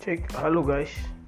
Cek, halo guys.